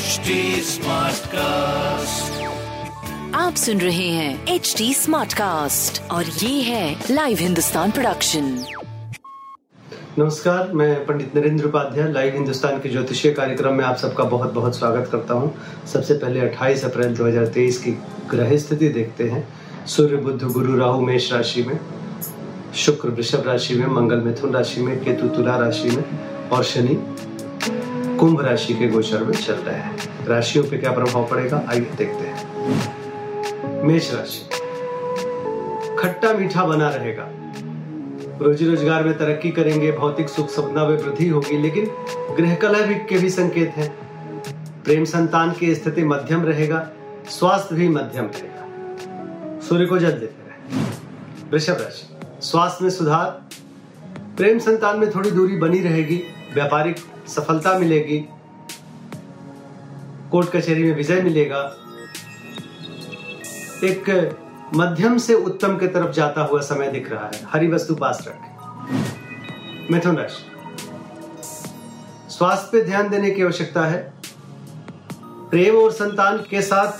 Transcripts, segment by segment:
HD Smartcast. आप सुन रहे हैं एच डी स्मार्ट कास्ट और ये है लाइव हिंदुस्तान प्रोडक्शन नमस्कार मैं पंडित नरेंद्र उपाध्याय लाइव हिंदुस्तान के ज्योतिषीय कार्यक्रम में आप सबका बहुत बहुत स्वागत करता हूँ। सबसे पहले 28 अप्रैल 2023 की ग्रह स्थिति देखते हैं। सूर्य बुध गुरु राहु मेष राशि में शुक्र वृषभ राशि में मंगल मिथुन राशि में केतु तुला राशि में और शनि। कुंभ राशि के गोचर में चल रहे हैं। राशियों पे क्या प्रभाव पड़ेगा? आइए देखते हैं। मेष राशि। खट्टा मीठा बना रहेगा। रोजी रोज़गार में तरक्की करेंगे, भौतिक सुख सपना में वृद्धि होगी, लेकिन गृह कला भी के भी संकेत है। प्रेम संतान की स्थिति मध्यम रहेगा, स्वास्थ्य भी मध्यम रहेगा। सूर्य को जल देते रहे। वृषभ राशि। स्वास्थ्य में सुधार। प्रेम संतान में थोड़ी दूरी बनी रहेगी व्यापारिक सफलता मिलेगी। कोर्ट कचहरी में विजय मिलेगा। एक मध्यम से उत्तम के तरफ़ जाता हुआ समय दिख रहा है। हरी वस्तु पास रखें। मिथुन राशि। स्वास्थ्य पे ध्यान देने की आवश्यकता है। प्रेम और संतान के साथ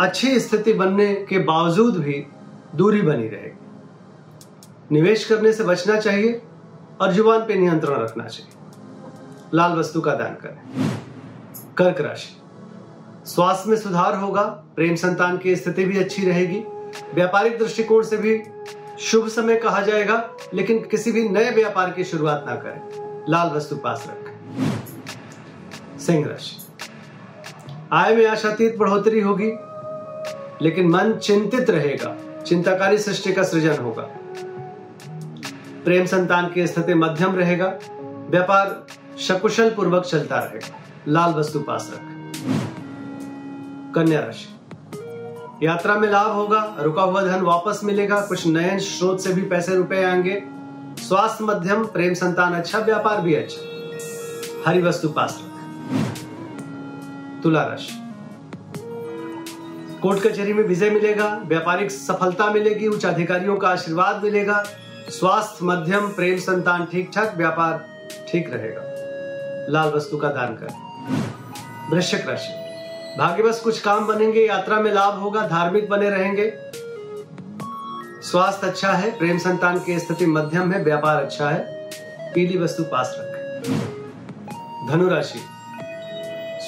अच्छी स्थिति बनने के बावजूद भी दूरी बनी रहेगी। निवेश करने से बचना चाहिए और ज़ुबान पे नियंत्रण रखना चाहिए। लाल वस्तु का दान करें। कर्क राशि। स्वास्थ्य में सुधार होगा, प्रेम संतान की स्थिति भी अच्छी रहेगी। व्यापारिक दृष्टिकोण से भी शुभ समय कहा जाएगा, लेकिन किसी भी नए व्यापार की शुरुआत ना करें। लाल वस्तु पास रखें। सिंह राशि। आय में आशातीत बढ़ोतरी होगी, लेकिन मन चिंतित रहेगा। चिंताकारी सृष्टि का सृजन होगा। प्रेम संतान की स्थिति मध्यम रहेगा। व्यापार सकुशल पूर्वक चलता रहे। लाल वस्तु पास रख। कन्या राशि। यात्रा में लाभ होगा, रुका हुआ धन वापस मिलेगा, कुछ नए स्रोत से भी पैसे रुपए आएँगे। स्वास्थ्य मध्यम, प्रेम संतान अच्छा व्यापार भी अच्छा। हरी वस्तु पास रख। तुला राशि। कोर्ट कचहरी में विजय मिलेगा, व्यापारिक सफलता मिलेगी, उच्च अधिकारियों का आशीर्वाद मिलेगा। स्वास्थ्य मध्यम, प्रेम संतान ठीक ठाक व्यापार ठीक रहेगा। लाल वस्तु का दान कर। वृश्चिक राशि भाग्यवश कुछ काम बनेंगे यात्रा में लाभ होगा धार्मिक बने रहेंगे। स्वास्थ्य अच्छा है प्रेम संतान की स्थिति मध्यम है व्यापार अच्छा है पीली वस्तु पास रखें। धनु राशि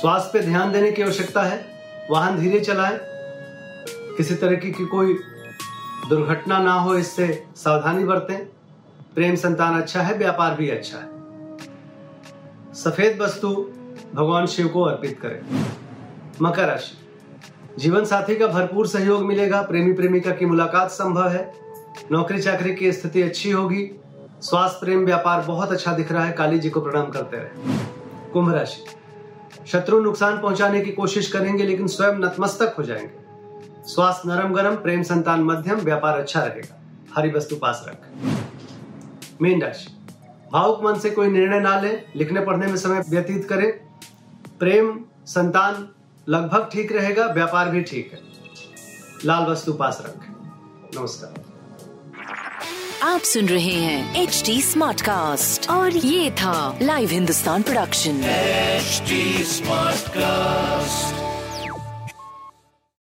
स्वास्थ्य पे ध्यान देने की आवश्यकता है वाहन धीरे चलाएँ किसी तरह की, की कोई दुर्घटना ना हो इससे सावधानी बरतें। प्रेम संतान अच्छा है व्यापार भी अच्छा है। सफ़ेद वस्तु भगवान शिव को अर्पित करें। मकर राशि। जीवन साथी का भरपूर सहयोग मिलेगा। प्रेमी प्रेमिका की मुलाकात संभव है। नौकरी चाकरी की स्थिति अच्छी होगी। स्वास्थ्य, प्रेम, व्यापार बहुत अच्छा दिख रहा है। काली जी को प्रणाम करते रहे। कुंभ राशि। शत्रु नुकसान पहुँचाने की कोशिश करेंगे, लेकिन स्वयं नतमस्तक हो जाएँगे। स्वास्थ्य नरम गरम, प्रेम संतान मध्यम, व्यापार अच्छा रहेगा। हरी वस्तु पास रख। मीन राशि। भावुक मन से कोई निर्णय ना ले लिखने पढ़ने में समय व्यतीत करें। प्रेम संतान लगभग ठीक रहेगा व्यापार भी ठीक है। लाल वस्तु पास रख। नमस्कार। आप सुन रहे हैं एच डी स्मार्ट कास्ट और ये था live Hindustan production smart Smartcast.